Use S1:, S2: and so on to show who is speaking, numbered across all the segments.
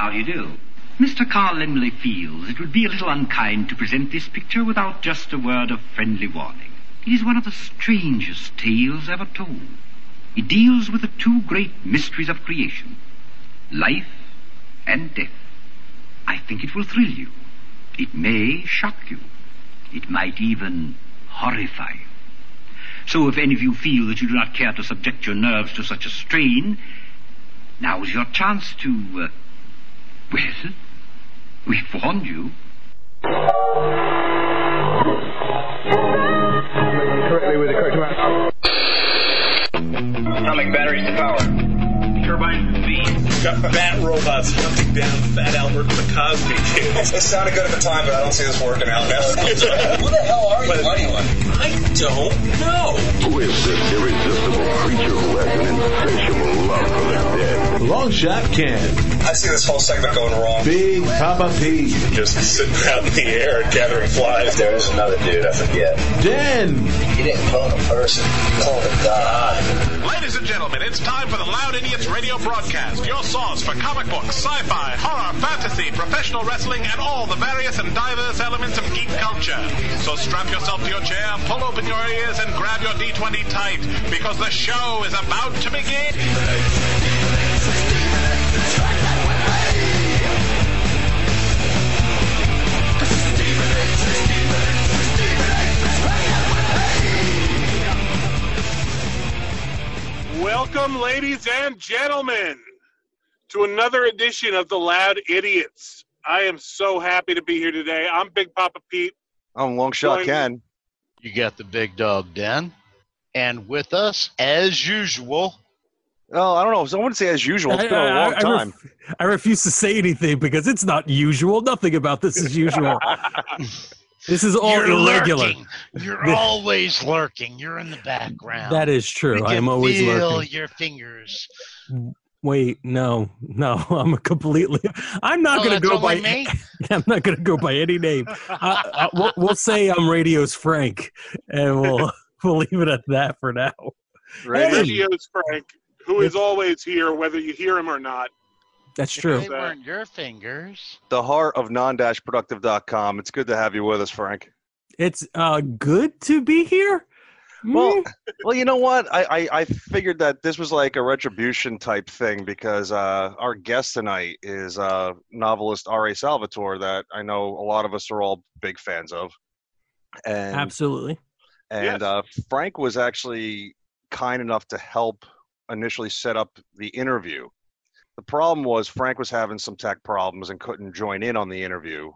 S1: How do you do?
S2: Mr. Carl Laemmle feels it would be a little unkind to present this picture without just a word of friendly warning. It is one of the strangest tales ever told. It deals with the two great mysteries of creation, life and death. I think it will thrill you. It may shock you. It might even horrify you. So if any of you feel that you do not care to subject your nerves to such a strain, now is your chance to, uh, well, we've warned you.
S3: Correctly with the correct amount.
S4: Atomic batteries to power. Turbine V.
S5: Got bat robots hunting down Fat Albert and the Cosby Kids.
S6: It sounded good at the time, but I don't see this working out now.
S4: Who the hell are you anyway?
S5: I don't know.
S7: Who is this irresistible creature who has an insatiable love for the dead?
S8: Long Shot Ken.
S6: I see this whole segment going wrong.
S8: Big Papa P.
S5: Just sitting out in the air and gathering flies.
S4: There is another dude, I forget.
S8: Dan.
S4: He didn't clone a person, he cloned a god.
S9: Ladies and gentlemen, it's time for the Loud Idiots radio broadcast. Your source for comic books, sci-fi, horror, fantasy, professional wrestling, and all the various and diverse elements of geek culture. So strap yourself to your chair, pull open your ears, and grab your D20 tight, because the show is about to begin.
S10: Welcome, ladies and gentlemen, to another edition of the Loud Idiots. I am so happy to be here today. I'm Big Papa Pete.
S3: I'm Long Shot
S10: Join-
S3: Ken.
S11: You got the big dog, Dan. And with us, as usual,
S3: Oh, I don't know. Someone say as usual. It's been a long
S12: I,
S3: time.
S12: ref- I refuse to say anything because it's not usual. Nothing about this is usual. this is all
S11: you're
S12: irregular.
S11: lurking. You're always lurking. You're in the background.
S12: That is true. I am
S11: can
S12: always
S11: feel
S12: lurking.
S11: your fingers.
S12: Wait, no, no. I'm a completely. I'm not
S11: Oh,
S12: going to go by.
S11: me?
S12: I'm not going to go by any name. Uh, uh, we'll, we'll say I'm Radio's Frank, and we'll we'll leave it at that for now.
S3: Radio-
S12: Hey!
S10: Radio's Frank, who is always here, whether you hear him or not.
S12: That's true.
S11: They weren't your fingers.
S3: The heart of non-productive.com. It's good to have you with us, Frank.
S12: It's uh good to be here.
S3: Well, well, you know what? I, I, I figured that this was like a retribution type thing because uh, our guest tonight is uh, novelist R.A. Salvatore that I know a lot of us are all big fans of. And
S12: absolutely.
S3: And
S10: Yes.
S3: uh, Frank was actually kind enough to help initially set up the interview. The problem was Frank was having some tech problems and couldn't join in on the interview.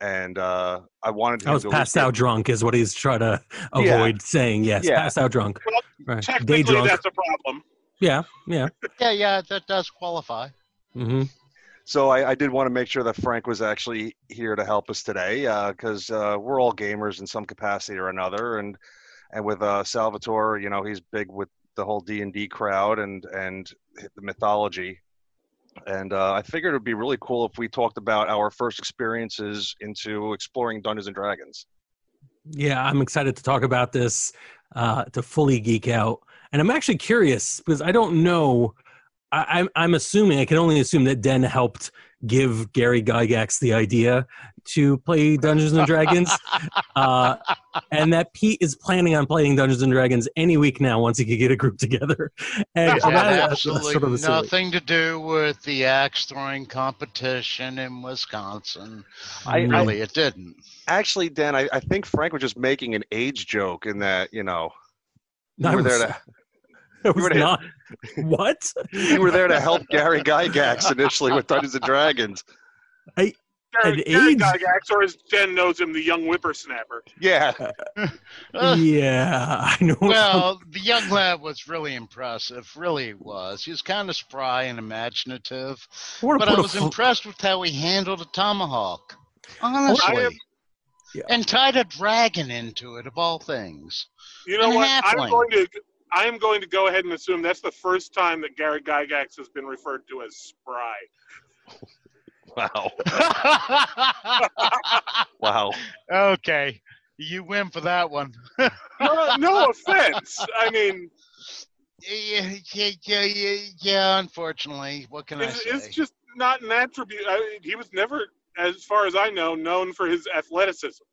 S3: And uh, I wanted him
S12: I was
S3: to
S12: passed out drunk, is what he's trying to
S3: Yeah.
S12: avoid saying. Yes,
S3: Yeah.
S12: passed out drunk.
S10: Well,
S12: Right. Day
S10: Technically,
S12: drunk.
S10: that's a problem.
S12: Yeah, yeah.
S11: Yeah, yeah, that does qualify.
S12: hmm
S3: So I, I did want to make sure that Frank was actually here to help us today because uh, we're all gamers in some capacity or another, and and with uh, Salvatore, you know, he's big with the whole D and D crowd and and the mythology. And uh, I figured it would be really cool if we talked about our first experiences into exploring Dungeons and Dragons.
S12: Yeah, I'm excited to talk about this, uh, to fully geek out. And I'm actually curious because I don't know. I, I'm, I'm assuming, I can only assume that Den helped give Gary Gygax the idea to play Dungeons and Dragons. uh, and that Pete is planning on playing Dungeons and Dragons any week now once he could get a group together. And
S11: It had
S12: that-
S11: absolutely
S12: sort of
S11: nothing to do with the axe throwing competition in Wisconsin.
S3: I- I-
S11: really, it didn't.
S3: Actually, Dan, I, I think Frank was just making an age joke in that you know you were there to
S12: It was
S3: were to-
S12: not. What?
S3: you were there to help Gary Gygax initially with Dungeons and Dragons.
S10: Gary,
S12: An age-
S10: Gygax, or as Jen knows him, the young whippersnapper.
S3: Yeah.
S11: Uh,
S12: yeah, I know.
S11: well, the young lad was really impressive. Really was. He was kind of spry and imaginative.
S12: I
S11: But I was
S12: fl-
S11: impressed with how he handled a tomahawk. Honestly.
S10: I am-
S11: And tied a dragon into it, of all things.
S10: You know
S11: And
S10: what? I'm going to. I am going to go ahead and assume that's the first time that Gary Gygax has been referred to as spry.
S3: Wow. Wow.
S11: okay. You win for that one.
S10: No, no offense. I mean,
S11: yeah, yeah, yeah, yeah, yeah, unfortunately. What can I
S10: it's,
S11: say?
S10: it's just not an attribute. I, he was never, as far as I know, known for his athleticism.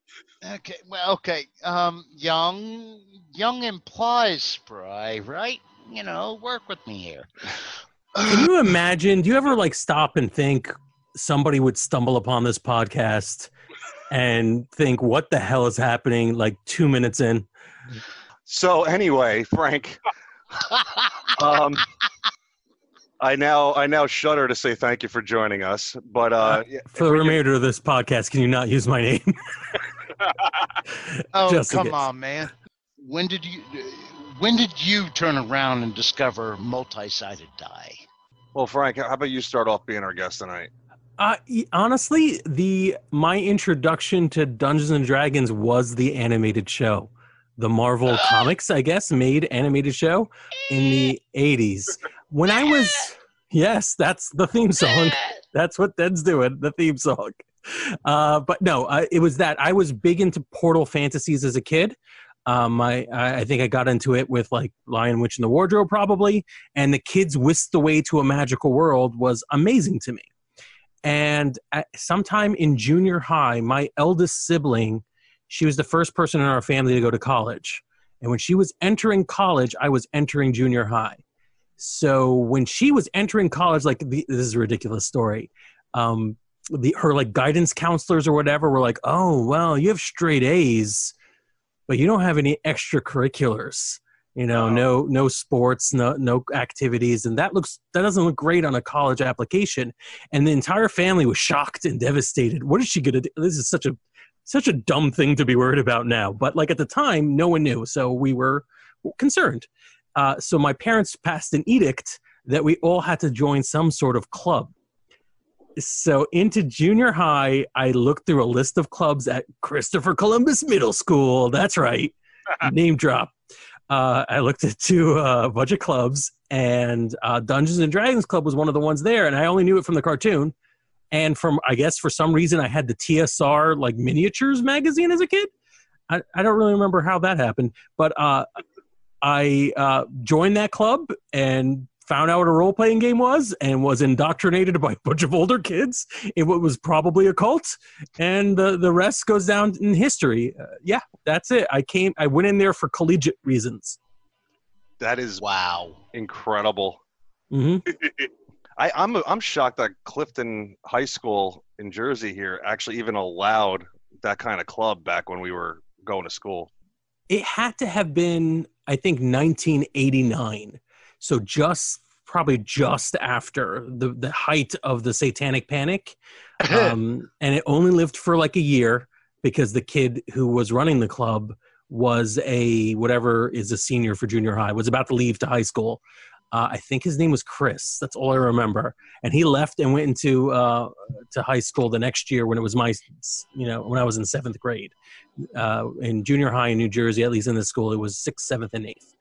S11: Okay, well, okay. Um, young, young implies spry, right? You know, work with me here.
S12: Can you imagine? Do you ever like stop and think somebody would stumble upon this podcast and think, "What the hell is happening?" Like two minutes in.
S3: So anyway, Frank, um, I now I now shudder to say thank you for joining us. But uh, yeah,
S12: For the remainder of this podcast, can you not use my name?
S11: Oh,
S12: Just
S11: come on, man. When did you? When did you turn around and discover multi-sided die?
S3: well, Frank, how about you start off being our guest tonight?
S12: Uh, honestly, the my introduction to Dungeons and Dragons was the animated show, the Marvel Comics, I guess, made animated show in the '80s. When I was, yes, that's the theme song. That's what Den's doing, the theme song. Uh, but no, uh, it was that I was big into Portal fantasies as a kid. Um, I, I I think I got into it with like Lion Witch in the Wardrobe, probably, and the kids whisked away to a magical world was amazing to me. And at, sometime in junior high, my eldest sibling, she was the first person in our family to go to college. And when she was entering college, I was entering junior high. So when she was entering college, like the, this is a ridiculous story. Um, the her like guidance counselors or whatever were like, "Oh, well, you have straight A's, but you don't have any extracurriculars." You know, no no sports, no no activities, and that looks that doesn't look great on a college application. And the entire family was shocked and devastated. What is she gonna do? This is such a such a dumb thing to be worried about now. But like at the time, no one knew, so we were concerned. Uh, so my parents passed an edict that we all had to join some sort of club. So into junior high, I looked through a list of clubs at Christopher Columbus Middle School. That's right, name drop. Uh, I looked into uh, a bunch of clubs, and uh, Dungeons and Dragons Club was one of the ones there, and I only knew it from the cartoon. And from, I guess, for some reason, I had the TSR like miniatures magazine as a kid. I, I don't really remember how that happened, but uh, I uh, joined that club and found out what a role playing game was and was indoctrinated by a bunch of older kids in what was probably a cult. And the, the rest goes down in history. Uh, yeah, that's it. I came, I went in there for collegiate reasons.
S3: That is
S11: Wow.
S3: incredible.
S12: hmm
S3: I, I'm I'm shocked that Clifton High School in Jersey here actually even allowed that kind of club back when we were going to school.
S12: It had to have been, I think, 1989. So just probably just after the, the height of the satanic panic. Um, and it only lived for like a year because the kid who was running the club was a whatever is a senior for junior high, was about to leave to high school. Uh, I think his name was Chris. That's all I remember. And he left and went into uh, to high school the next year when it was my, you know, when I was in seventh grade. Uh, in junior high in New Jersey, at least in the school, it was sixth, seventh, and eighth.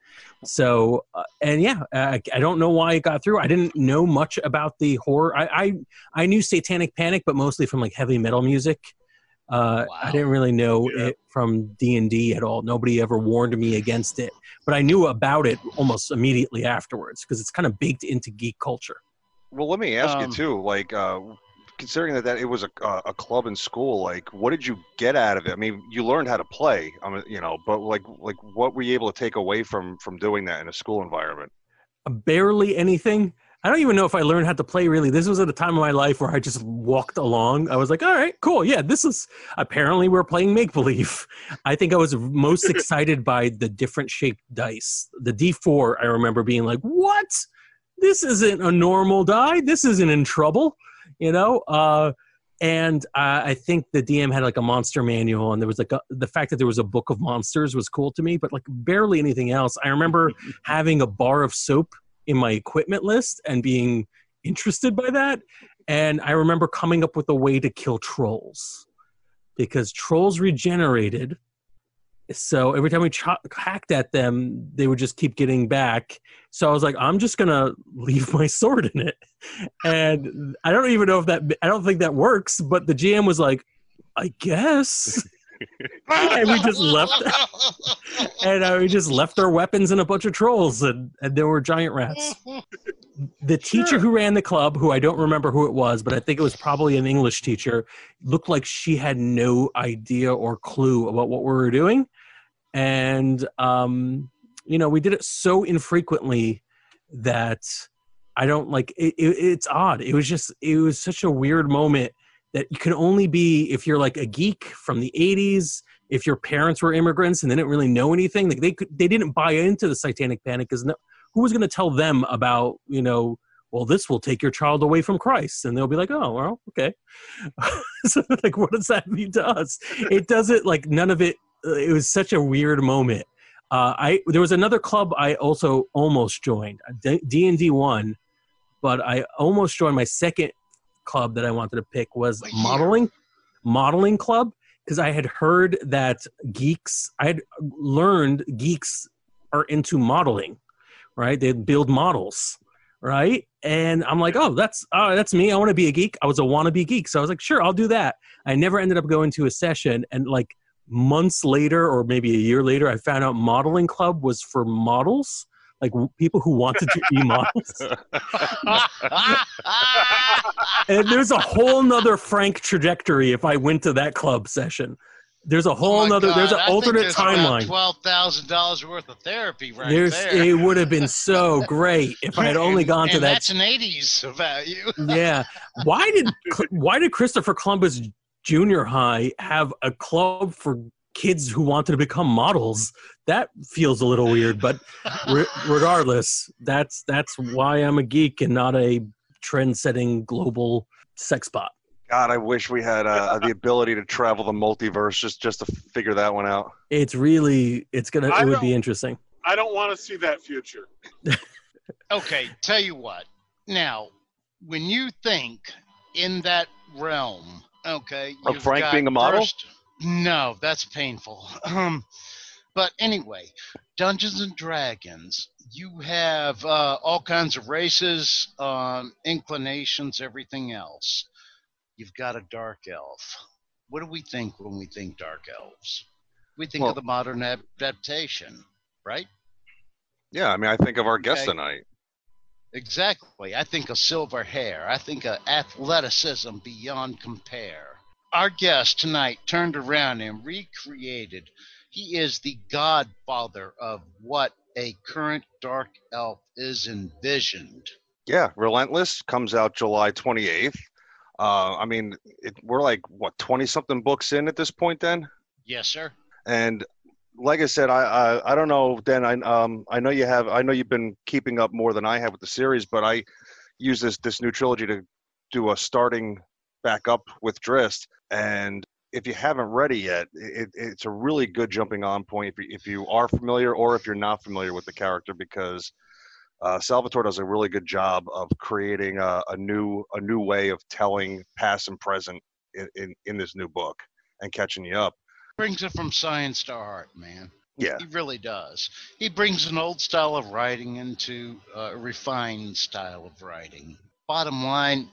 S12: So, uh, and yeah, I, I don't know why it got through. I didn't know much about the horror. I, I, I knew Satanic Panic, but mostly from like heavy metal music. Uh, I didn't really know
S10: Yeah.
S12: it from D and D at all. Nobody ever warned me against it, but I knew about it almost immediately afterwards because it's kind of baked into geek culture.
S3: Well, let me ask
S11: Um,
S3: you too. Like, uh, considering that, that it was a, a a club in school, like, what did you get out of it? I mean, you learned how to play, I mean, you know, but like, like, what were you able to take away from from doing that in a school environment?
S12: Uh, barely anything. I don't even know if I learned how to play really. This was at a time of my life where I just walked along. I was like, all right, cool. Yeah, this is apparently we're playing make believe. I think I was most excited by the different shaped dice. The D4, I remember being like, what? This isn't a normal die. This isn't in trouble, you know? Uh, and uh, I think the DM had like a monster manual, and there was like a, the fact that there was a book of monsters was cool to me, but like barely anything else. I remember having a bar of soap in my equipment list and being interested by that. And I remember coming up with a way to kill trolls because trolls regenerated. So every time we ch- hacked at them, they would just keep getting back. So I was like, I'm just gonna leave my sword in it, and I don't even know if that I don't think that works. But the GM was like, I guess. and we just left and uh, we just left our weapons and a bunch of trolls and, and there were giant rats the teacher
S11: Sure.
S12: who ran the club who i don't remember who it was but i think it was probably an english teacher looked like she had no idea or clue about what we were doing and um you know we did it so infrequently that i don't like it, it, it's odd. It was just it was such a weird moment that you can only be if you're like a geek from the 80s if your parents were immigrants and they didn't really know anything like they could they didn't buy into the satanic panic because no, who was going to tell them about you know well this will take your child away from christ? And they'll be like oh well okay. So like what does that mean to us? It doesn't like none of it it was such a weird moment uh, I there was another club I also almost joined D and D one, but I almost joined my second club that I wanted to pick was modeling modeling club because I had heard that geeks I had learned geeks are into modeling, right? They build models, right? And I'm like, oh, that's oh, that's me. I want to be a geek. I was a wannabe geek, so I was like, sure, I'll do that. I never ended up going to a session, and like months later, or maybe a year later, I found out modeling club was for models, like people who wanted to be models. and there's a whole nother Frank trajectory if I went to that club session. There's a oh whole
S11: Oh
S12: nother. there's an
S11: I
S12: alternate
S11: there's
S12: timeline.
S11: Twelve thousand dollars worth of therapy right
S12: There's,
S11: there.
S12: it would have been so great if I had only
S11: And-
S12: gone to
S11: and
S12: that.
S11: That's an '80s value.
S12: yeah. Why did Why did Christopher Columbus Junior High have a club for kids who wanted to become models? That feels a little weird, but re- regardless, that's that's why I'm a geek and not a trend-setting global sex bot.
S3: God, I wish we had uh, the ability to travel the multiverse just just to figure that one out.
S12: It's really, it's gonna,
S10: I
S12: it would be interesting.
S10: I don't want to see that future.
S11: Okay, tell you what. Now, when you think in that realm, okay,
S3: Of Frank being a model?
S11: first- no, that's painful. Um, but anyway, Dungeons and Dragons. You have uh, all kinds of races, um, inclinations, everything else. You've got a dark elf. What do we think when we think dark elves? We think
S3: Well-
S11: of the modern adaptation, right?
S3: Yeah, I mean, I think of our guest
S11: Okay.
S3: tonight.
S11: Exactly. I think of silver hair. I think of athleticism beyond compare. Our guest tonight turned around and recreated. He is the godfather of what a current dark elf is envisioned.
S3: Yeah, Relentless comes out July 28th. Uh, I mean, it, we're like what 20 something books in at this point, then.
S11: Yes, sir.
S3: And like I said, I I, I don't know. Dan, I um I know you have. I know you've been keeping up more than I have with the series, but I use this this new trilogy to do a starting back up with Drizzt. And if you haven't read it yet, it, it's a really good jumping on point if you, if you are familiar or if you're not familiar with the character because uh, Salvatore does a really good job of creating a, a new a new way of telling past and present in, in, in this new book and catching you up.
S11: Brings it from science to art, man.
S3: Yeah.
S11: He really does. He brings an old style of writing into uh, a refined style of writing. Bottom line,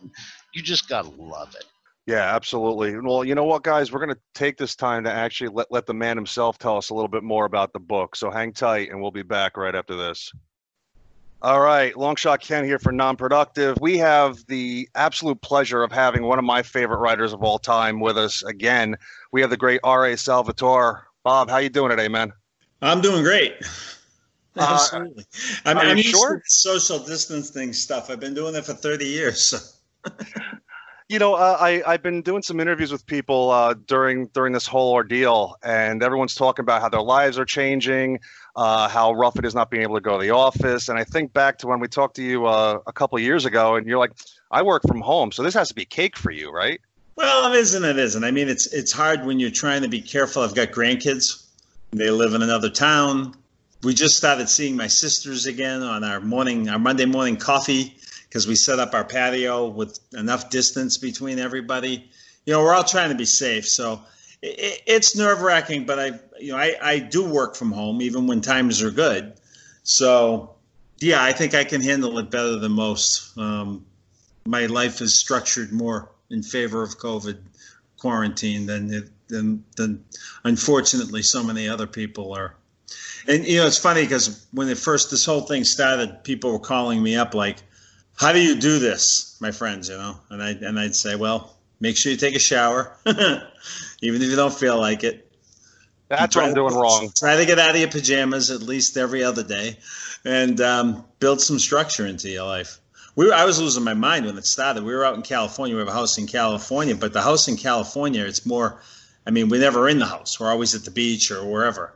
S11: you just got to love it.
S3: Yeah, absolutely. Well, you know what, guys? We're going to take this time to actually let, let the man himself tell us a little bit more about the book. So hang tight, and we'll be back right after this. All right, Longshot Ken here for Non-Productive. We have the absolute pleasure of having one of my favorite writers of all time with us again. We have the great R.A. Salvatore. Bob, how you doing today, man?
S1: I'm doing great.
S3: Uh,
S1: Absolutely. I'm, I'm used
S3: sure?
S1: to social distancing stuff. I've been doing it for 30 years. So.
S3: You know, uh, I I've been doing some interviews with people uh, during during this whole ordeal, and everyone's talking about how their lives are changing, uh, how rough it is not being able to go to the office. And I think back to when we talked to you uh, a couple years ago, and you're like, "I work from home, so this has to be cake for you, right?"
S1: Well, it isn't. It isn't. I mean, it's it's hard when you're trying to be careful. I've got grandkids. They live in another town. We just started seeing my sisters again on our morning, our Monday morning coffee, because we set up our patio with enough distance between everybody. You know, we're all trying to be safe. So it, it's nerve wracking, but I, you know, I, I do work from home even when times are good. So yeah, I think I can handle it better than most. Um, my life is structured more in favor of COVID quarantine than it than than unfortunately so many other people are. And you know, it's funny because when it first this whole thing started, people were calling me up like, "How do you do this, my friends?" You know, and I and I'd say, "Well, make sure you take a shower, even if you don't feel like it."
S3: That's what I'm doing wrong.
S1: Try to get out of your pajamas at least every other day, and um, build some structure into your life. We were, I was losing my mind when it started. We were out in California. We have a house in California, but the house in California, it's more. I mean, we're never in the house. We're always at the beach or wherever.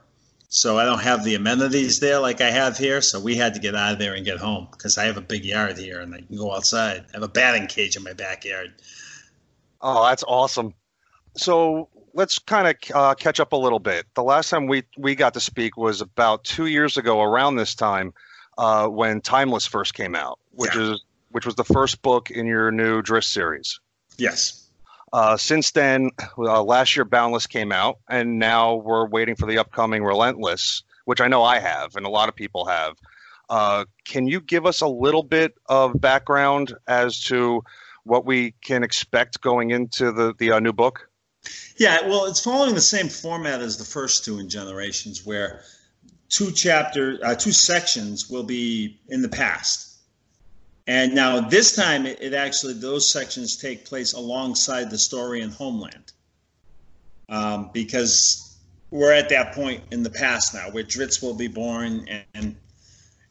S1: So I don't have the amenities there like I have here. So we had to get out of there and get home because I have a big yard here and I can go outside. I have a batting cage in my backyard.
S3: Oh, that's awesome. So let's kind of uh, catch up a little bit. The last time we we got to speak was about two years ago, around this time, uh, when Timeless first came out, which
S1: Yeah.
S3: is which was the first book in your new Drizzt series.
S1: Yes.
S3: Uh, since then, uh, last year Boundless came out, and now we're waiting for the upcoming Relentless, which I know I have, and a lot of people have. Uh, can you give us a little bit of background as to what we can expect going into the the uh, new book?
S1: Yeah, well, it's following the same format as the first two in Generations, where two chapter, uh, two sections will be in the past, and now this time it, it actually those sections take place alongside the story in Homeland, um, because we're at that point in the past now where Drizzt will be born and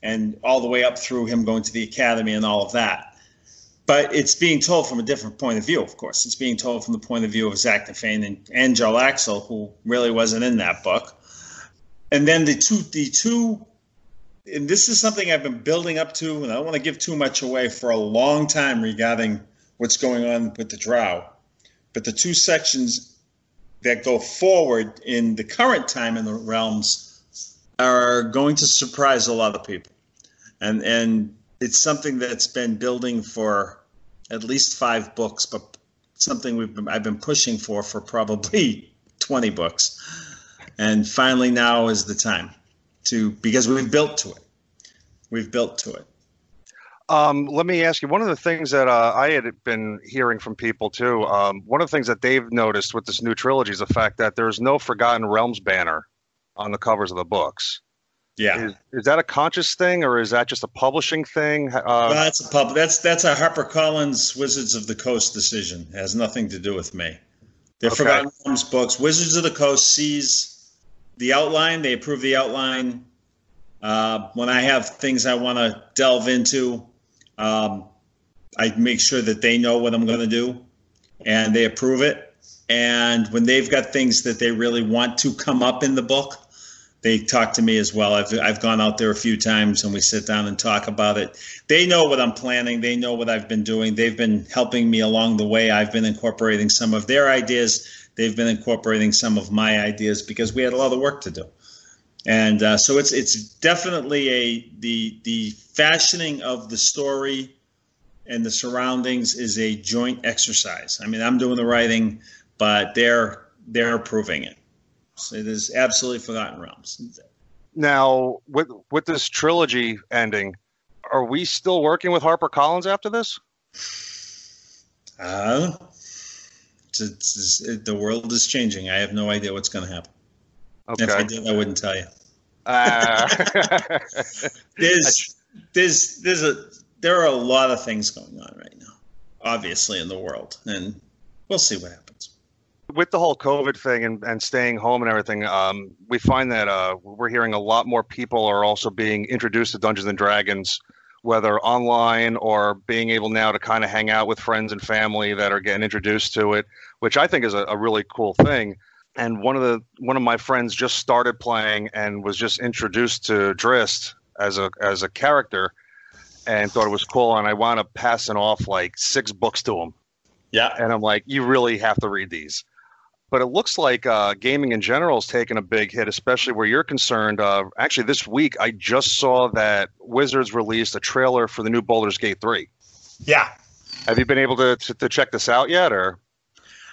S1: and all the way up through him going to the academy and all of that but it's being told from a different point of view, of course. It's being told from the point of view of Zaknafein and, and Jarlaxle, who really wasn't in that book. And then the two, the two, and this is something I've been building up to, and I don't want to give too much away for a long time regarding what's going on with the Drow. But the two sections that go forward in the current time in the realms are going to surprise a lot of people. And, and it's something that's been building for at least five books, but something we've been, I've been pushing for for probably 20 books. And finally, now is the time to because we've built to it. We've built to it.
S3: Um, let me ask you one of the things that uh, I had been hearing from people too. Um, one of the things that they've noticed with this new trilogy is the fact that there's no Forgotten Realms banner on the covers of the books.
S1: Yeah,
S3: Is, is that a conscious thing or is that just a publishing thing? Uh,
S1: well, that's a pub. That's that's a HarperCollins Wizards of the Coast decision. It has nothing to do with me. They're
S3: Okay.
S1: Forgotten Realms books. Wizards of the Coast sees the outline. They approve the outline. Uh, when I have things I want to delve into, um, I make sure that they know what I'm going to do, and they approve it. And when they've got things that they really want to come up in the book, they talk to me as well. I've I've gone out there a few times and we sit down and talk about it. They know what I'm planning. They know what I've been doing. They've been helping me along the way. I've been incorporating some of their ideas. They've been incorporating some of my ideas because we had a lot of work to do. And uh, so it's it's definitely a the the fashioning of the story and the surroundings is a joint exercise. I mean, I'm doing the writing, but they're they're approving it. So it is absolutely Forgotten Realms.
S3: now, with with this trilogy ending, are we still working with HarperCollins after this?
S1: Uh, it's, it's, it, the world is changing. I have no idea what's going to happen. If I did, I wouldn't tell you.
S3: Uh,
S1: There's there's there's a there are a lot of things going on right now, obviously in the world, and we'll see what happens.
S3: with the whole COVID thing and, and staying home and everything, um, we find that uh, we're hearing a lot more people are also being introduced to Dungeons and Dragons, whether online or being able now to kind of hang out with friends and family that are getting introduced to it, which I think is a, a really cool thing. And one of the one of my friends just started playing and was just introduced to Drizzt as a as a character, and thought it was cool. And I wound up passing off like six books to him.
S1: Yeah.
S3: And I'm like, you really have to read these. But it looks like uh, gaming in general is taking a big hit, especially where you're concerned. Uh, actually, this week I just saw that Wizards released a trailer for the new Baldur's Gate 3.
S1: Yeah.
S3: Have you been able to, to, to check this out yet? Or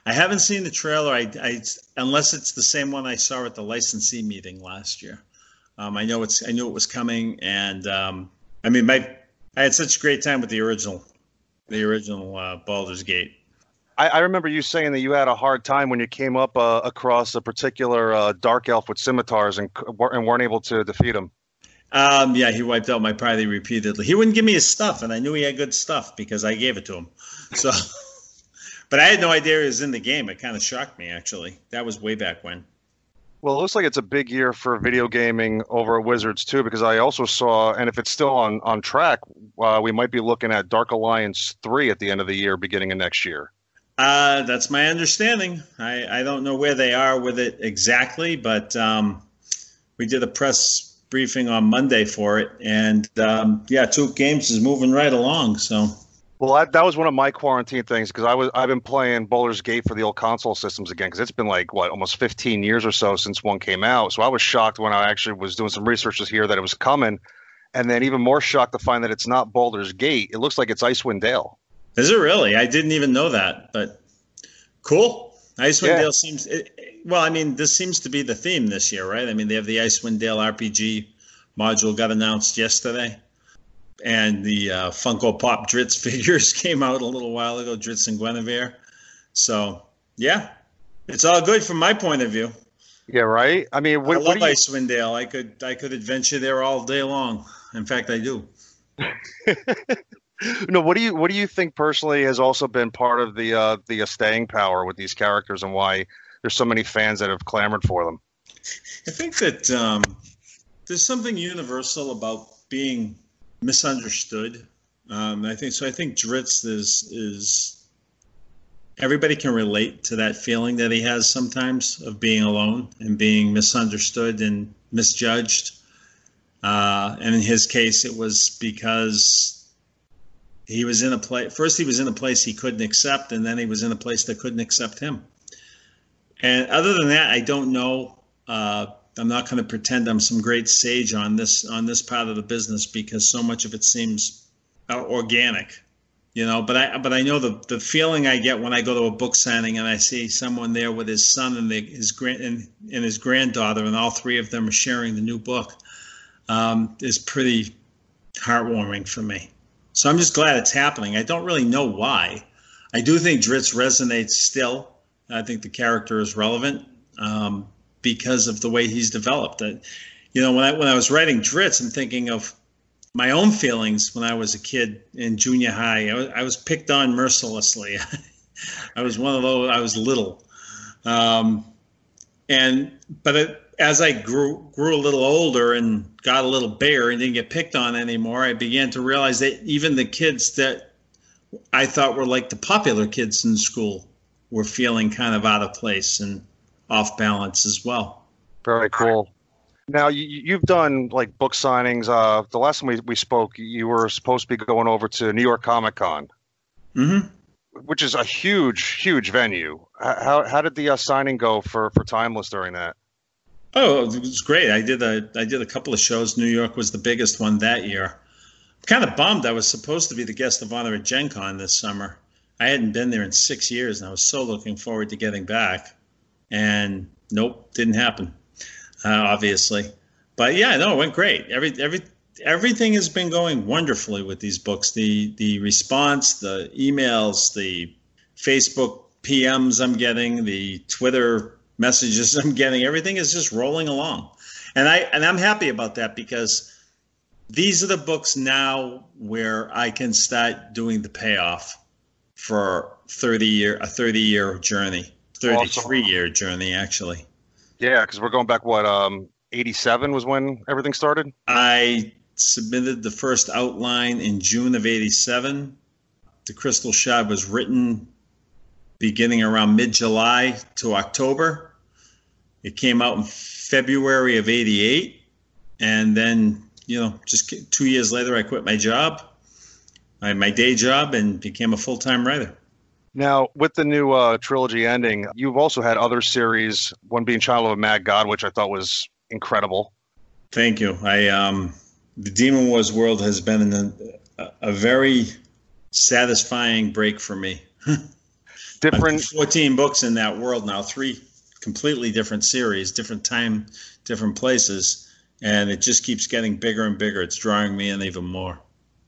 S1: I haven't seen the trailer. I, I unless it's the same one I saw at the licensee meeting last year. Um, I know it's I knew it was coming, and um, I mean, my I had such a great time with the original, the original uh, Baldur's Gate.
S3: I, I remember you saying that you had a hard time when you came up uh, across a particular uh, dark elf with scimitars and and weren't able to defeat him.
S1: Um, yeah, he wiped out my party repeatedly. He wouldn't give me his stuff, and I knew he had good stuff because I gave it to him. So, but I had no idea he was in the game. It kind of shocked me, actually. That was way back when.
S3: Well, it looks like it's a big year for video gaming over at Wizards too, because I also saw, and if it's still on on track, uh, we might be looking at Dark Alliance three at the end of the year, beginning of next year.
S1: Uh, that's my understanding. I, I don't know where they are with it exactly, but um, we did a press briefing on Monday for it, and um, yeah, Tuque Games is moving right along. So.
S3: Well, I, that was one of my quarantine things because I was I've been playing Baldur's Gate for the old console systems again because it's been like what almost 15 years or so since one came out. So I was shocked when I actually was doing some research to hear that it was coming, and then even more shocked to find that it's not Baldur's Gate. It looks like it's Icewind Dale.
S1: Is it really? I didn't even know that, but cool. Icewind yeah. Dale seems it, well. I mean, this seems to be the theme this year, right? I mean, they have the Icewind Dale RPG module got announced yesterday and the uh, Funko Pop Drizzt figures came out a little while ago, Drizzt and Guenhwyvar. So yeah, it's all good from my point of view.
S3: Yeah, right. I mean, what,
S1: I love
S3: you...
S1: Icewind Dale. I could I could adventure there all day long. In fact, I do.
S3: no, what do you what do you think personally has also been part of the uh, the uh, staying power with these characters and why there's so many fans that have clamored for them?
S1: I think that um, there's something universal about being misunderstood. Um, I think so. I think Drizzt is is everybody can relate to that feeling that he has sometimes of being alone and being misunderstood and misjudged. Uh, and in his case, it was because he was in a place. First, he was in a place he couldn't accept, and then he was in a place that couldn't accept him. And other than that, I don't know. Uh, I'm not going to pretend I'm some great sage on this on this part of the business because so much of it seems uh, organic, you know. But I but I know the the feeling I get when I go to a book signing and I see someone there with his son and the, his grand and, and his granddaughter and all three of them are sharing the new book um, is pretty heartwarming for me. So I'm just glad it's happening. I don't really know why. I do think Drizzt resonates still. I think the character is relevant. Um, because of the way he's developed. I, you know, when I when I was writing Drizzt, I'm thinking of my own feelings when I was a kid in junior high. I was, I was picked on mercilessly. I was one of those. I was little, um, and but it, as I grew grew a little older and got a little bigger and didn't get picked on anymore, I began to realize that even the kids that I thought were like the popular kids in school were feeling kind of out of place and off balance as well.
S3: Very cool. Now you, have done like book signings. Uh, the last time we, we spoke, you were supposed to be going over to New York Comic Con,
S1: mm-hmm.
S3: which is a huge, huge venue. How, how did the uh, signing go for, for Timeless during that?
S1: Oh, it was great. I did a I did a couple of shows. New York was the biggest one that year. I'm kind of bummed. I was supposed to be the guest of honor at Gen Con this summer. I hadn't been there in six years, and I was so looking forward to getting back and nope, didn't happen. Uh, obviously, but yeah, no, it went great. Every every everything has been going wonderfully with these books. The the response, the emails, the Facebook PMs I'm getting, the Twitter messages I'm getting, everything is just rolling along. And I and I'm happy about that because these are the books now where I can start doing the payoff for 30 year a 30 year journey. 33 year journey, actually.
S3: Yeah, because we're going back, what, um, 87 was when everything started?
S1: I submitted the first outline in June of 87. The Crystal Shard was written beginning around mid July to October. It came out in February of 88. And then, you know, just two years later, I quit my job, my, my day job, and became a full time writer.
S3: Now, with the new uh, trilogy ending, you've also had other series, one being Child of a Mad God, which I thought was incredible.
S1: Thank you. I um, the Demon Wars world has been a, a very satisfying break for me.
S3: different
S1: 14 books in that world now, three completely different series, different time, different places, and it just keeps getting bigger and bigger. It's drawing me in even more.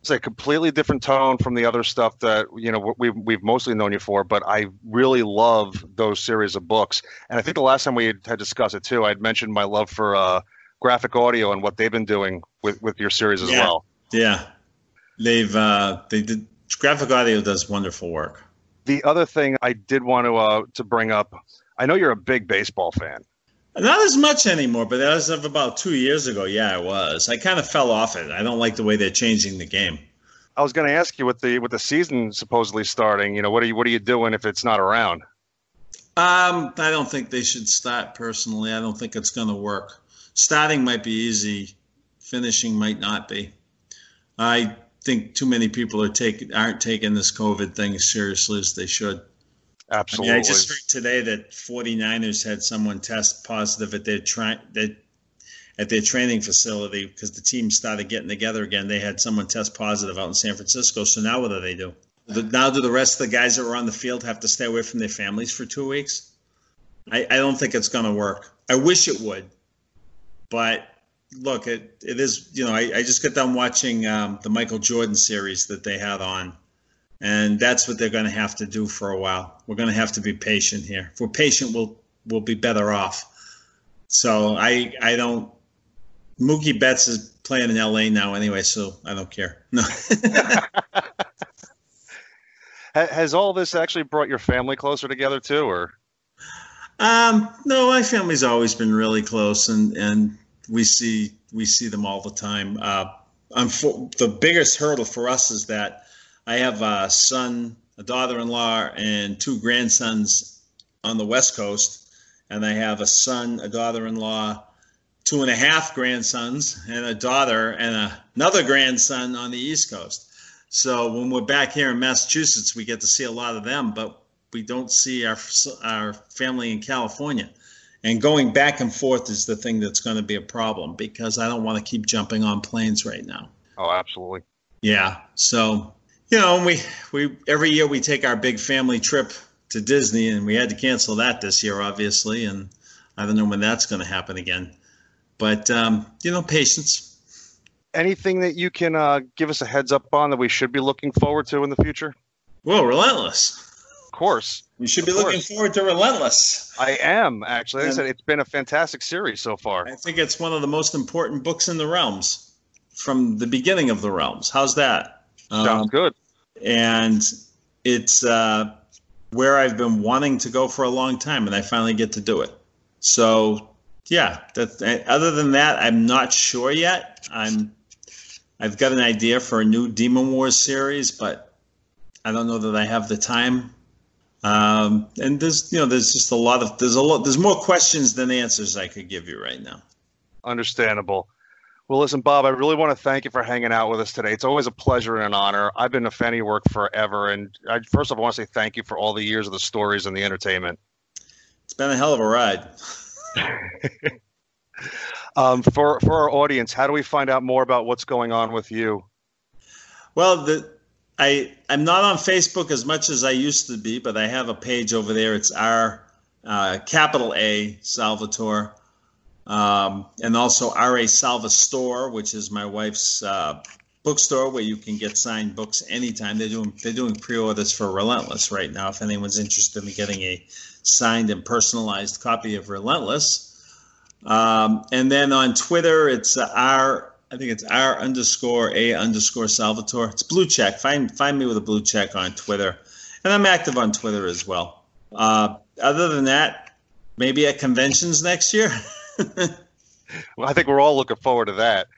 S3: It's a completely different tone from the other stuff that you know we've we've mostly known you for. But I really love those series of books, and I think the last time we had discussed it too, I'd mentioned my love for uh, graphic audio and what they've been doing with with your series as
S1: yeah.
S3: well.
S1: Yeah, they've uh, they did graphic audio does wonderful work.
S3: The other thing I did want to uh, to bring up, I know you're a big baseball fan.
S1: Not as much anymore, but as of about two years ago, yeah, I was. I kind of fell off it. I don't like the way they're changing the game.
S3: I was going to ask you with the with the season supposedly starting. You know, what are you what are you doing if it's not around?
S1: Um, I don't think they should start. Personally, I don't think it's going to work. Starting might be easy, finishing might not be. I think too many people are taking aren't taking this COVID thing as seriously as they should.
S3: Absolutely.
S1: I, mean, I just heard today that 49ers had someone test positive at their tra- that at their training facility because the team started getting together again. They had someone test positive out in San Francisco. So now what do they do? Now do the rest of the guys that were on the field have to stay away from their families for two weeks? I, I don't think it's going to work. I wish it would, but look, it, it is. You know, I, I just got done watching um, the Michael Jordan series that they had on and that's what they're going to have to do for a while. We're going to have to be patient here. If we're patient, we'll we'll be better off. So I I don't. Mookie Betts is playing in L.A. now anyway, so I don't care. No.
S3: Has all this actually brought your family closer together too, or?
S1: Um, no, my family's always been really close, and and we see we see them all the time. Uh, the biggest hurdle for us is that I have a son, a daughter-in-law, and two grandsons on the West Coast, and I have a son, a daughter-in-law, two and a half grandsons, and a daughter and a, another grandson on the East Coast. So when we're back here in Massachusetts, we get to see a lot of them, but we don't see our our family in California. And going back and forth is the thing that's going to be a problem because I don't want to keep jumping on planes right now.
S3: Oh, absolutely.
S1: Yeah. So you know, we we every year we take our big family trip to Disney, and we had to cancel that this year, obviously, and I don't know when that's going to happen again. But um, you know, patience.
S3: Anything that you can uh, give us a heads up on that we should be looking forward to in the future?
S1: Well, Relentless.
S3: Of course.
S1: You should be looking forward to Relentless.
S3: I am actually. Like I said it's been a fantastic series so far.
S1: I think it's one of the most important books in the realms from the beginning of the realms. How's that?
S3: Sounds um, good
S1: and it's uh, where I've been wanting to go for a long time, and I finally get to do it. So, yeah. That, other than that, I'm not sure yet. I'm I've got an idea for a new Demon Wars series, but I don't know that I have the time. Um, and there's you know there's just a lot of there's a lot there's more questions than answers I could give you right now.
S3: Understandable. Well, listen, Bob, I really want to thank you for hanging out with us today. It's always a pleasure and an honor. I've been a fan of your work forever. And I, first of all, I want to say thank you for all the years of the stories and the entertainment.
S1: It's been a hell of a ride.
S3: um, for, for our audience, how do we find out more about what's going on with you?
S1: Well, the, I, I'm not on Facebook as much as I used to be, but I have a page over there. It's our uh, capital A Salvatore um, and also R.A. Salva Store, which is my wife's uh, bookstore where you can get signed books anytime. They're doing they're doing pre-orders for Relentless right now. If anyone's interested in getting a signed and personalized copy of Relentless, um, and then on Twitter it's uh, R I think it's R underscore A underscore Salvatore. It's blue check. Find find me with a blue check on Twitter, and I'm active on Twitter as well. Uh, other than that, maybe at conventions next year.
S3: well, I think we're all looking forward to that.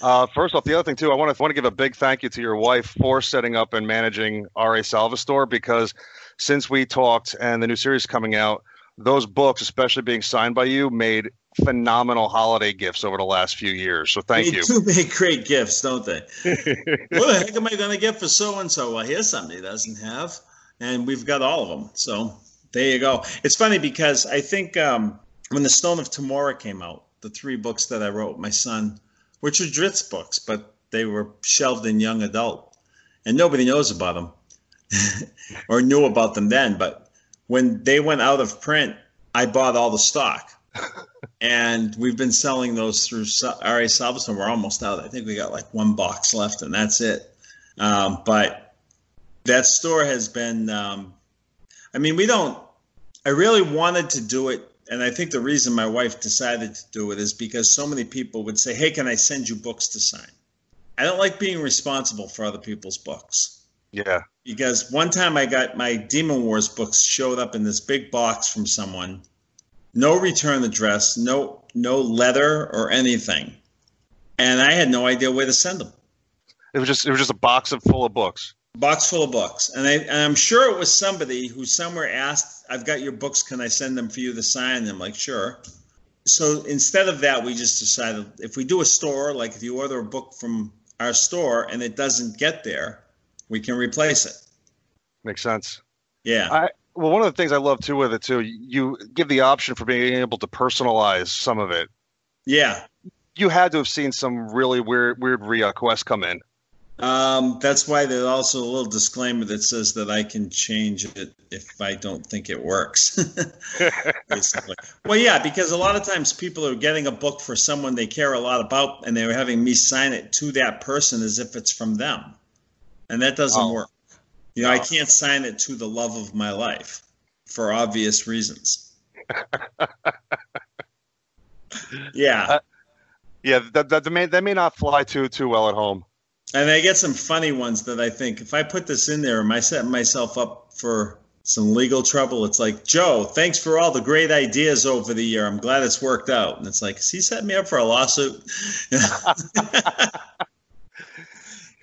S3: Uh, first off, the other thing too, I want to want to give a big thank you to your wife for setting up and managing RA Salva Store because since we talked and the new series coming out, those books, especially being signed by you, made phenomenal holiday gifts over the last few years. So thank
S1: they
S3: you.
S1: Do make great gifts, don't they? what the heck am I going to get for so and so? Well, here's something he doesn't have, and we've got all of them. So there you go. It's funny because I think um, when the Stone of Tymora came out, the three books that I wrote, my son, which are Drizzt books, but they were shelved in young adult, and nobody knows about them or knew about them then. But when they went out of print, I bought all the stock. and we've been selling those through R.A. Salvation. We're almost out. I think we got like one box left, and that's it. Um, but that store has been. Um, I mean, we don't. I really wanted to do it, and I think the reason my wife decided to do it is because so many people would say, "Hey, can I send you books to sign?" I don't like being responsible for other people's books.
S3: Yeah.
S1: Because one time I got my Demon Wars books showed up in this big box from someone, no return address, no no letter or anything, and I had no idea where to send them.
S3: It was just it was just a box of full of books.
S1: Box full of books, and, I, and I'm sure it was somebody who somewhere asked, "I've got your books. Can I send them for you to sign?" And I'm like, "Sure." So instead of that, we just decided if we do a store, like if you order a book from our store and it doesn't get there, we can replace it.
S3: Makes sense.
S1: Yeah.
S3: I, well, one of the things I love too with it too, you give the option for being able to personalize some of it.
S1: Yeah.
S3: You had to have seen some really weird, weird requests come in.
S1: Um, that's why there's also a little disclaimer that says that I can change it if I don't think it works. Basically. Well, yeah, because a lot of times people are getting a book for someone they care a lot about, and they're having me sign it to that person as if it's from them, and that doesn't
S3: Oh.
S1: work. You know, I can't sign it to the love of my life for obvious reasons. yeah.
S3: Uh, yeah, that, that, that may that may not fly too too well at home.
S1: And I get some funny ones that I think if I put this in there, am I setting myself up for some legal trouble? It's like, Joe, thanks for all the great ideas over the year. I'm glad it's worked out. And it's like, is he setting me up for a lawsuit?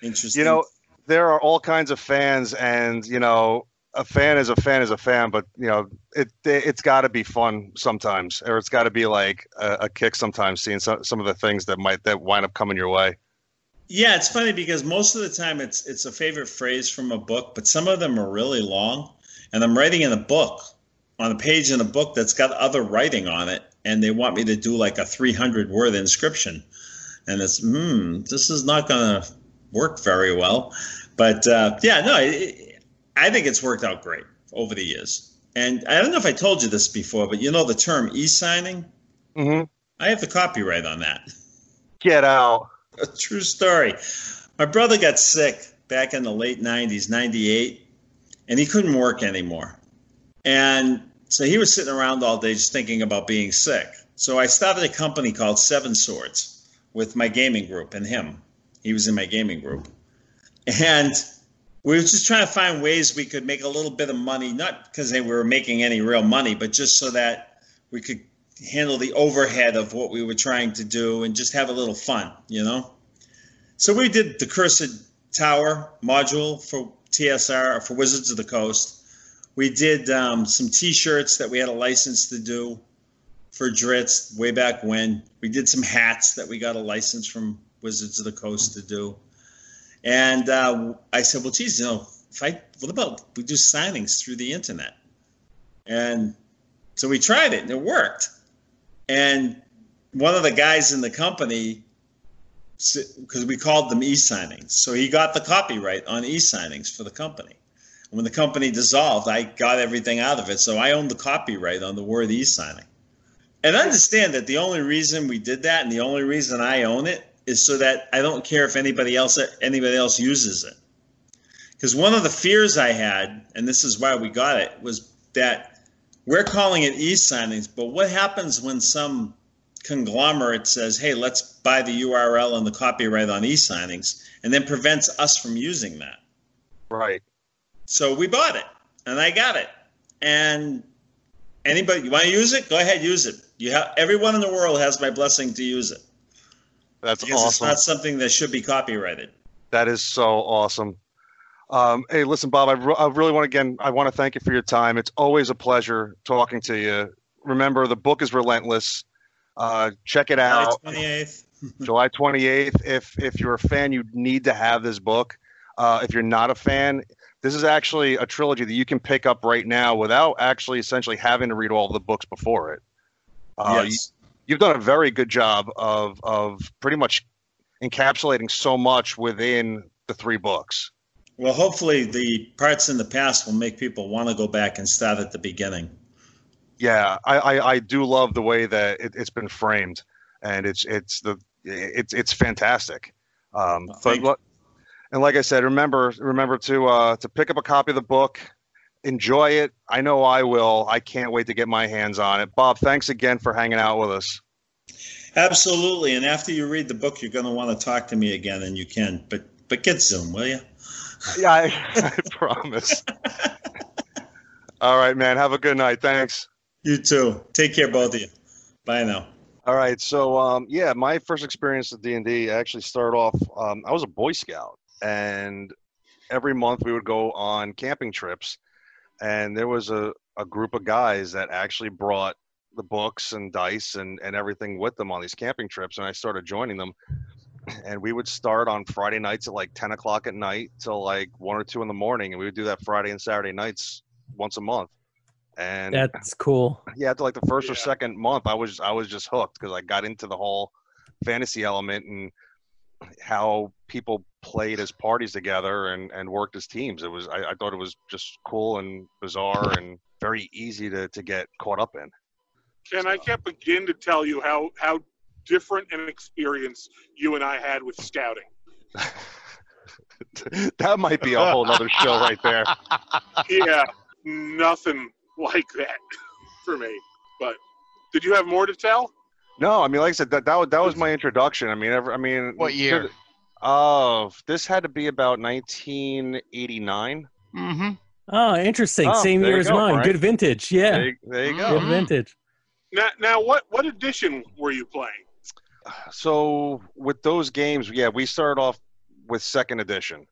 S1: Interesting.
S3: You know, there are all kinds of fans, and you know, a fan is a fan is a fan, but you know, it it's got to be fun sometimes, or it's got to be like a, a kick sometimes, seeing some some of the things that might that wind up coming your way.
S1: Yeah, it's funny because most of the time it's it's a favorite phrase from a book, but some of them are really long. And I'm writing in a book on a page in a book that's got other writing on it, and they want me to do like a 300 word inscription, and it's hmm, this is not going to work very well. But uh, yeah, no, it, I think it's worked out great over the years. And I don't know if I told you this before, but you know the term e-signing.
S3: Mm-hmm.
S1: I have the copyright on that.
S3: Get out.
S1: A true story. My brother got sick back in the late 90s, 98, and he couldn't work anymore. And so he was sitting around all day just thinking about being sick. So I started a company called Seven Swords with my gaming group and him. He was in my gaming group. And we were just trying to find ways we could make a little bit of money, not because they were making any real money, but just so that we could handle the overhead of what we were trying to do and just have a little fun, you know? So we did the Cursed Tower module for TSR, for Wizards of the Coast. We did um, some t shirts that we had a license to do for Drizzt way back when. We did some hats that we got a license from Wizards of the Coast to do. And uh, I said, well, geez, you know, if I, what about we do signings through the internet? And so we tried it and it worked. And one of the guys in the company, because we called them e-signings, so he got the copyright on e-signings for the company. And when the company dissolved, I got everything out of it, so I own the copyright on the word e-signing. And understand that the only reason we did that, and the only reason I own it, is so that I don't care if anybody else anybody else uses it. Because one of the fears I had, and this is why we got it, was that we're calling it e-signings, but what happens when some conglomerate says, "Hey, let's buy the URL and the copyright on e-signings," and then prevents us from using that?
S3: Right.
S1: So we bought it, and I got it. And anybody, you want to use it? Go ahead, use it. You have everyone in the world has my blessing to use it.
S3: That's
S1: because
S3: awesome.
S1: it's not something that should be copyrighted.
S3: That is so awesome. Um, hey, listen, Bob. I, re- I really want to again. I want to thank you for your time. It's always a pleasure talking to you. Remember, the book is relentless. Uh, check it out.
S1: July 28th.
S3: July 28th. If if you're a fan, you need to have this book. Uh, if you're not a fan, this is actually a trilogy that you can pick up right now without actually essentially having to read all the books before it. Uh,
S1: yes.
S3: you, have done a very good job of of pretty much encapsulating so much within the three books.
S1: Well, hopefully, the parts in the past will make people want to go back and start at the beginning.
S3: Yeah, I, I, I do love the way that it, it's been framed, and it's it's the it's it's fantastic. Um, but look, And like I said, remember remember to uh, to pick up a copy of the book, enjoy it. I know I will. I can't wait to get my hands on it. Bob, thanks again for hanging out with us.
S1: Absolutely. And after you read the book, you're going to want to talk to me again, and you can. But but get Zoom, will you?
S3: Yeah, I, I promise. All right, man. Have a good night. Thanks.
S1: You too. Take care, both of you. Bye now.
S3: All right. So, um, yeah, my first experience with D and D actually started off. Um, I was a Boy Scout, and every month we would go on camping trips, and there was a, a group of guys that actually brought the books and dice and, and everything with them on these camping trips, and I started joining them. And we would start on Friday nights at like 10 o'clock at night till like one or two in the morning, and we would do that Friday and Saturday nights once a month. And
S12: That's cool.
S3: yeah, after like the first or second month, I was I was just hooked because I got into the whole fantasy element and how people played as parties together and and worked as teams. It was I, I thought it was just cool and bizarre and very easy to to get caught up in.
S10: And I can't begin to tell you how how different an experience you and I had with scouting.
S3: that might be a whole other show right there.
S10: Yeah, nothing like that for me. But did you have more to tell?
S3: No, I mean, like I said, that that was, that was my introduction. I mean, ever, I mean,
S11: What year?
S3: Oh, this had to be about 1989.
S11: Mm-hmm.
S12: Oh, interesting.
S3: Oh,
S12: Same year as
S3: go,
S12: mine.
S3: Frank.
S12: Good vintage. Yeah.
S3: There, you- there you go.
S12: Good vintage.
S10: Now, now what what edition were you playing?
S3: So with those games, yeah, we started off with second edition.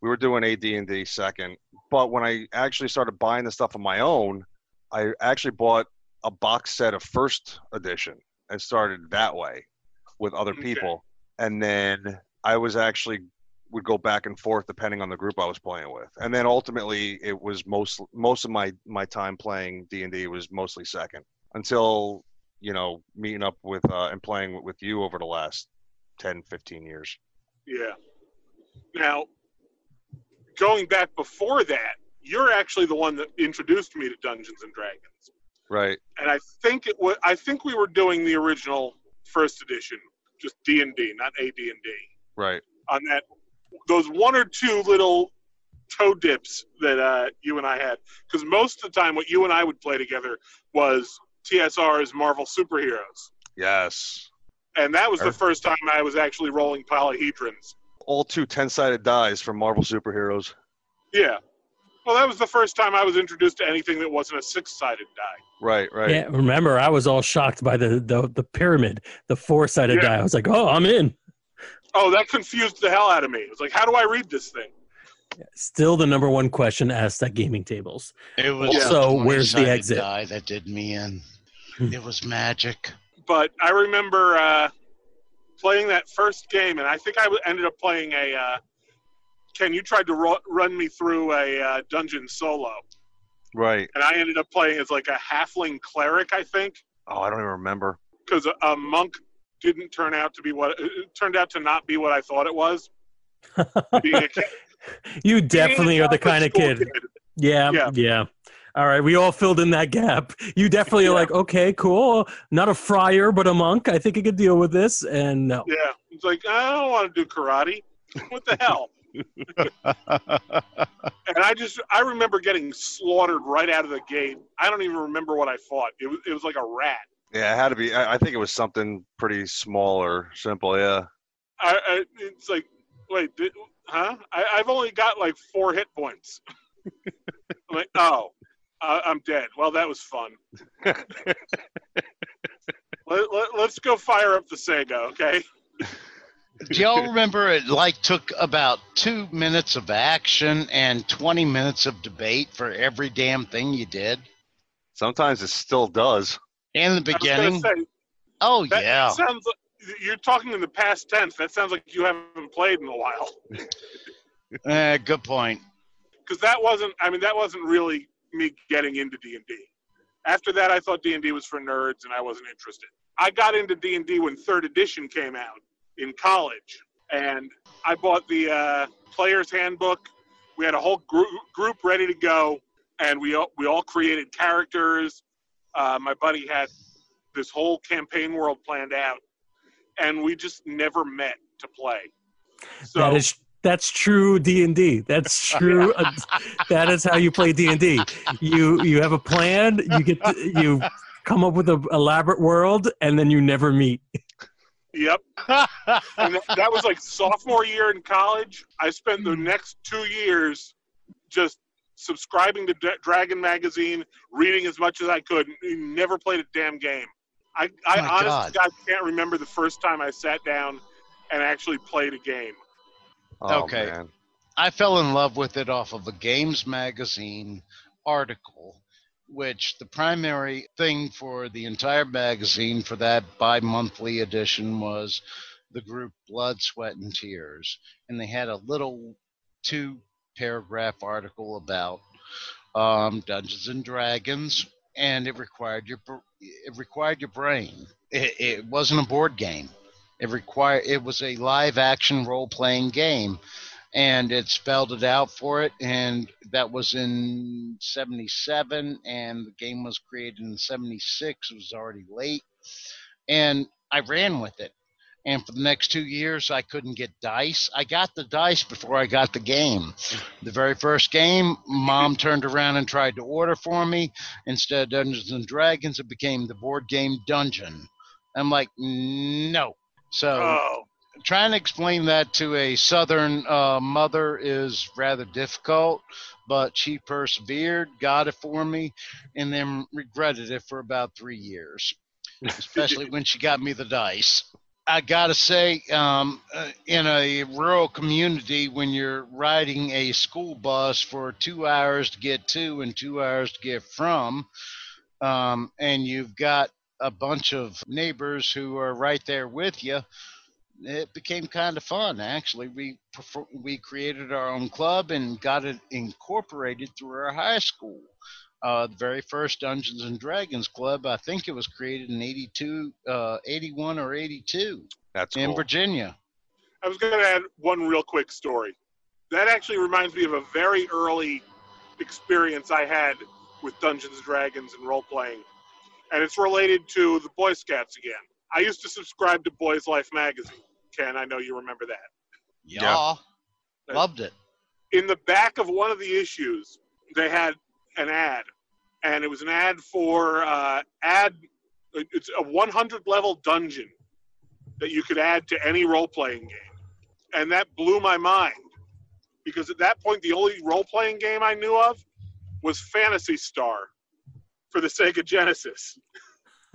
S3: We were doing AD and D second, but when I actually started buying the stuff on my own, I actually bought a box set of first edition and started that way with other
S10: Okay.
S3: people, and then I was actually would go back and forth depending on the group I was playing with, and then ultimately it was most most of my my time playing D and D was mostly second until you know meeting up with uh, and playing with you over the last 10 15 years.
S10: Yeah. Now, going back before that, you're actually the one that introduced me to Dungeons and Dragons,
S3: right.
S10: And I think it was I think we were doing the original first edition, just D and D, not AD and D.
S3: right.
S10: On that those one or two little toe dips that uh, you and I had. Because most of the time what you and I would play together was TSR's Marvel superheroes.
S3: Yes.
S10: And that was the first time I was actually rolling polyhedrons.
S3: All two 10-sided dies from marvel superheroes.
S10: Yeah. Well that was the first time I was introduced to anything that wasn't a six-sided die.
S3: Right right.
S12: Yeah. Remember, I was all shocked by the the, the pyramid, the four sided
S10: Yeah.
S12: die. I was like, oh, I'm in.
S10: oh that confused the hell out of me. It was like how do I read this thing
S12: Still the number one question asked at gaming tables.
S11: It was
S12: Also,
S11: the
S12: where's the
S11: 20-sided
S12: exit?
S11: Die that did me in.
S12: Hmm.
S11: It was magic.
S10: but I remember uh, playing that first game, and I think I ended up playing a. Uh, Ken, you tried to ru- run me through a uh, dungeon solo,
S3: right
S10: and I ended up playing as like a halfling cleric, I think,
S3: oh i don't even remember
S10: because a, a monk didn't turn out to be what it turned out to not be what I thought it was. Being a kid,
S12: You definitely are the kind of
S10: school
S12: kid. Yeah,
S10: Yeah.
S12: yeah. All right, we all filled in that gap. You definitely are like, okay, cool. Not a friar, but a monk. I think I could deal with this. And no,
S10: Yeah, it's like I don't want to do karate. What the hell? and I just I remember getting slaughtered right out of the gate. I don't even remember what I fought. It was it was like a rat.
S3: yeah it had to be i, I think it was something pretty small or simple yeah
S10: I, I it's like wait, did, huh? I, I've only got like four hit points. I'm like, oh, uh, I'm dead. Well, that was fun. let, let, let's go fire up the Sega, okay?
S11: Do y'all remember it like took about two minutes of action and 20 minutes of debate for every damn thing you did?
S3: sometimes it still does
S11: In the
S10: I was gonna
S11: beginning?
S10: say,
S11: Oh,
S10: that
S11: yeah.
S10: sounds like you're talking in the past tense. That sounds like you haven't played in a while.
S11: Eh, good point.
S10: because that wasn't i mean that wasn't really me getting into d&d after that i thought d&d was for nerds and i wasn't interested i got into d&d when third edition came out in college and i bought the uh, player's handbook we had a whole group, group ready to go and we all, we all created characters uh, my buddy had this whole campaign world planned out and we just never met to play so
S12: that is that's true D and D. That's true. uh, that is how you play D and D. You you have a plan. You get to, you come up with an elaborate world, and then you never meet.
S10: Yep. and that, that was like sophomore year in college. I spent the next two years just subscribing to D- Dragon magazine, reading as much as I could. and Never played a damn game. I, I
S11: My
S10: honestly
S11: God.
S10: God can't remember the first time I sat down and actually played a game.
S3: Oh,
S11: Okay.
S3: man.
S11: I fell in love with it off of a Games Magazine article, which the primary thing for the entire magazine for that bi monthly edition was the group Blood, Sweat, and Tears. And they had a little two paragraph article about um, Dungeons and Dragons, and it required your it required your brain. It, it wasn't a board game. It required it was a live action role playing game and it spelled it out for it and that was in 77 and the game was created in 76 it was already late and i ran with it and for the next two years i couldn't get dice. I got the dice before i got the game. The very first game mom turned around and tried to order for me. Instead of dungeons and dragons it became the board game dungeon. I'm like no. So
S10: Oh,
S11: trying to explain that to a southern uh, mother is rather difficult but she persevered got it for me and then regretted it for about three years especially when she got me the dice i gotta say um, uh, in a rural community when you're riding a school bus for two hours to get to and two hours to get from um, and you've got a bunch of neighbors who are right there with you it became kind of fun. Actually we we created our own club and got it incorporated through our high school uh, the very first dungeons and dragons club i think it was created in 82 uh, 81 or 82
S3: That's
S11: in
S3: cool.
S11: virginia
S10: I was going to add one real quick story. That actually reminds me of a very early experience I had with Dungeons and Dragons and role playing, and it's related to the Boy Scouts again. I used to subscribe to Boys Life magazine. Ken, I know you remember that.
S11: yeah, loved it
S10: in the back of one of the issues, they had an ad, and it was an ad for uh, ad. It's a 100 level dungeon that you could add to any role playing game, and that blew my mind because at that point the only role playing game I knew of was Phantasy Star for the Sega Genesis.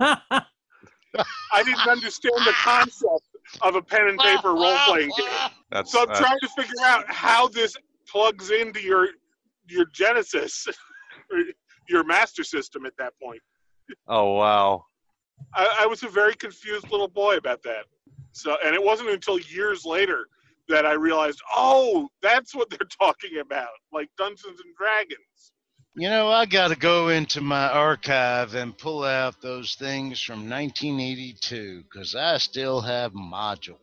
S10: I didn't understand the concept of a pen and paper role playing game.
S3: That's
S10: So I'm
S3: uh,
S10: trying to figure out how this plugs into your your Genesis, your Master System at that point.
S3: oh wow.
S10: I, I was a very confused little boy about that. So, and it wasn't until years later that I realized, oh, that's what they're talking about, like Dungeons and Dragons.
S11: You know, I got to go into my archive and pull out those things from 1982 because I still have modules.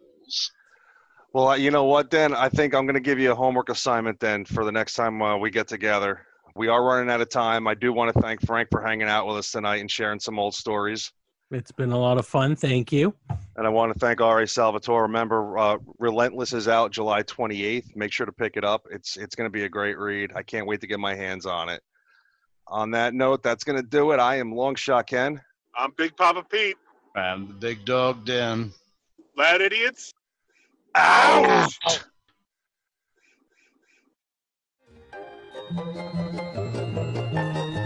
S3: Well, you know what, then? I think I'm going to give you a homework assignment then for the next time uh, we get together. We are running out of time. I do want to thank Frank for hanging out with us tonight and sharing some old stories.
S12: It's been a lot of fun. Thank you.
S3: And I want to thank R.A. Salvatore. Remember, uh, Relentless is out July 28th. Make sure to pick it up. It's it's going to be a great read. I can't wait to get my hands on it. On that note, that's going to do it. I am Longshot Ken.
S10: I'm Big Papa Pete.
S11: I'm the big dog den.
S10: Loud idiots. Ouch!